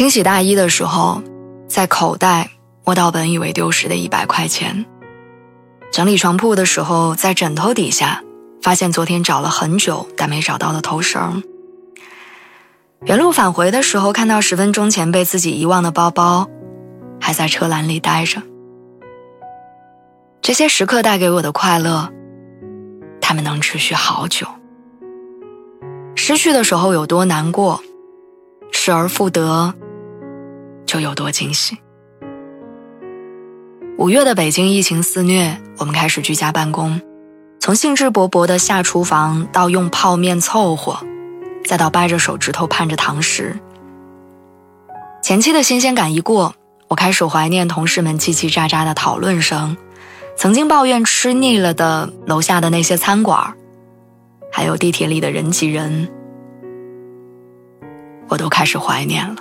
清洗大衣的时候，在口袋摸到本以为丢失的一百块钱；整理床铺的时候，在枕头底下发现昨天找了很久但没找到的头绳；原路返回的时候，看到十分钟前被自己遗忘的包包还在车篮里待着。这些时刻带给我的快乐，他们能持续好久。失去的时候有多难过，失而复得。就有多惊喜。五月的北京疫情肆虐，我们开始居家办公，从兴致勃勃的下厨房到用泡面凑合，再到掰着手指头盼着堂食。前期的新鲜感一过，我开始怀念同事们叽叽喳喳的讨论声，曾经抱怨吃腻了的楼下的那些餐馆，还有地铁里的人挤人，我都开始怀念了。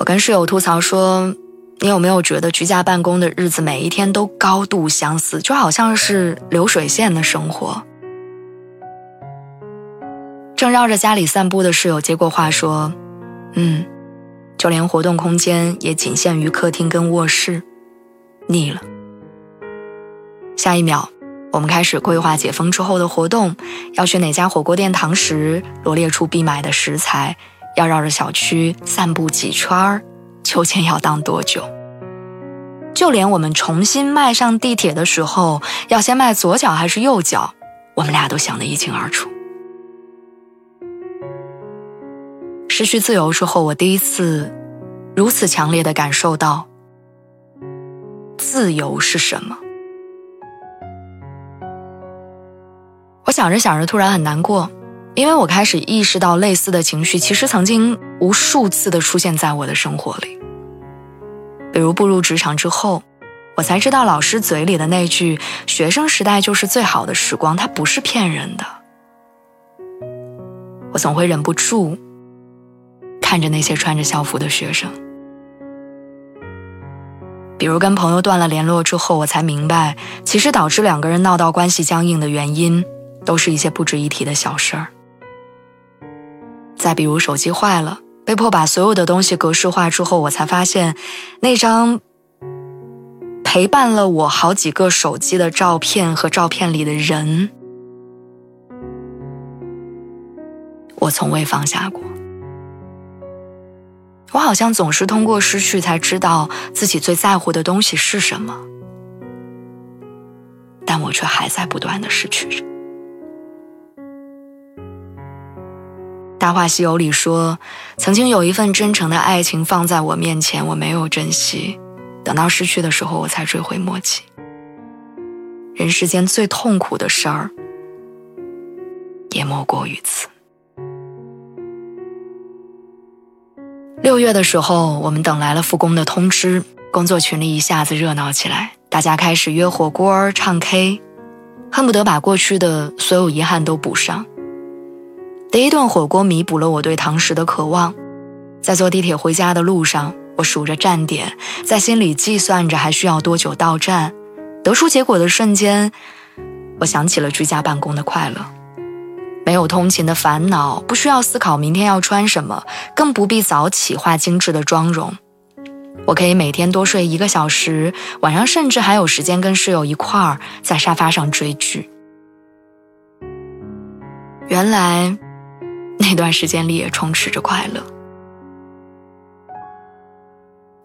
我跟室友吐槽说：“你有没有觉得居家办公的日子每一天都高度相似，就好像是流水线的生活？”正绕着家里散步的室友接过话说：“嗯，就连活动空间也仅限于客厅跟卧室，腻了。”下一秒，我们开始规划解封之后的活动，要去哪家火锅店堂食，罗列出必买的食材。要绕着小区散步几圈儿，秋千要荡多久？就连我们重新迈上地铁的时候，要先迈左脚还是右脚，我们俩都想得一清二楚。失去自由之后，我第一次如此强烈的感受到自由是什么。我想着想着，突然很难过。因为我开始意识到，类似的情绪其实曾经无数次的出现在我的生活里。比如步入职场之后，我才知道老师嘴里的那句“学生时代就是最好的时光”，它不是骗人的。我总会忍不住看着那些穿着校服的学生，比如跟朋友断了联络之后，我才明白，其实导致两个人闹到关系僵硬的原因，都是一些不值一提的小事儿。再比如手机坏了，被迫把所有的东西格式化之后，我才发现，那张陪伴了我好几个手机的照片和照片里的人，我从未放下过。我好像总是通过失去才知道自己最在乎的东西是什么，但我却还在不断的失去着。《大话西游》里说，曾经有一份真诚的爱情放在我面前，我没有珍惜，等到失去的时候，我才追悔莫及。人世间最痛苦的事儿，也莫过于此。六月的时候，我们等来了复工的通知，工作群里一下子热闹起来，大家开始约火锅、唱 K，恨不得把过去的所有遗憾都补上。第一顿火锅弥补了我对堂食的渴望，在坐地铁回家的路上，我数着站点，在心里计算着还需要多久到站。得出结果的瞬间，我想起了居家办公的快乐，没有通勤的烦恼，不需要思考明天要穿什么，更不必早起化精致的妆容。我可以每天多睡一个小时，晚上甚至还有时间跟室友一块儿在沙发上追剧。原来。那段时间里也充斥着快乐。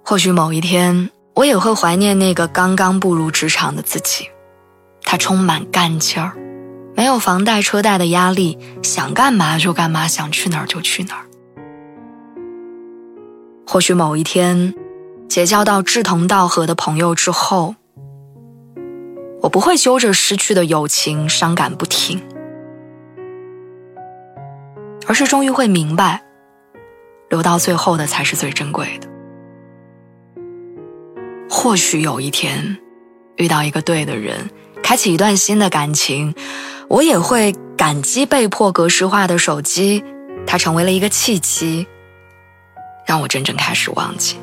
或许某一天，我也会怀念那个刚刚步入职场的自己，他充满干劲儿，没有房贷车贷的压力，想干嘛就干嘛，想去哪儿就去哪儿。或许某一天，结交到志同道合的朋友之后，我不会揪着失去的友情伤感不停，而是终于会明白，留到最后的才是最珍贵的。或许有一天，遇到一个对的人，开启一段新的感情，我也会感激被迫格式化的手机，它成为了一个契机，让我真正开始忘记。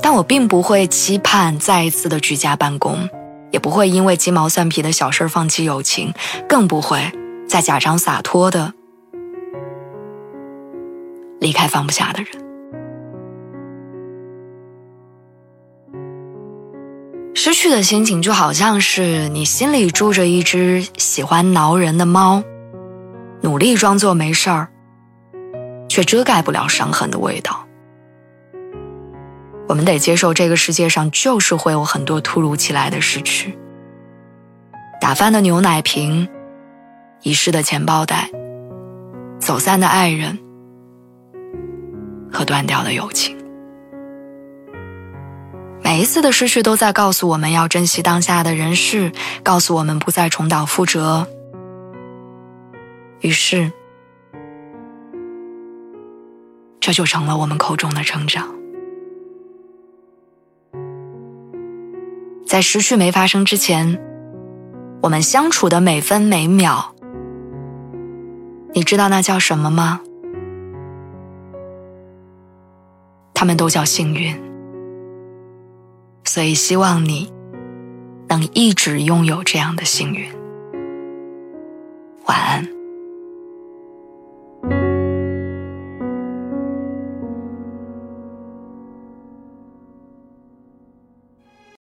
但我并不会期盼再一次的居家办公，也不会因为鸡毛蒜皮的小事放弃友情，更不会再假装洒脱的离开放不下的人。失去的心情就好像是你心里住着一只喜欢挠人的猫，努力装作没事儿，却遮盖不了伤痕的味道。我们得接受这个世界上就是会有很多突如其来的失去，打翻的牛奶瓶，遗失的钱包袋，走散的爱人和断掉的友情。每一次的失去都在告诉我们要珍惜当下的人事，告诉我们不再重蹈覆辙。于是，这就成了我们口中的成长。在失去没发生之前，我们相处的每分每秒，你知道那叫什么吗？他们都叫幸运。所以希望你能一直拥有这样的幸运。晚安。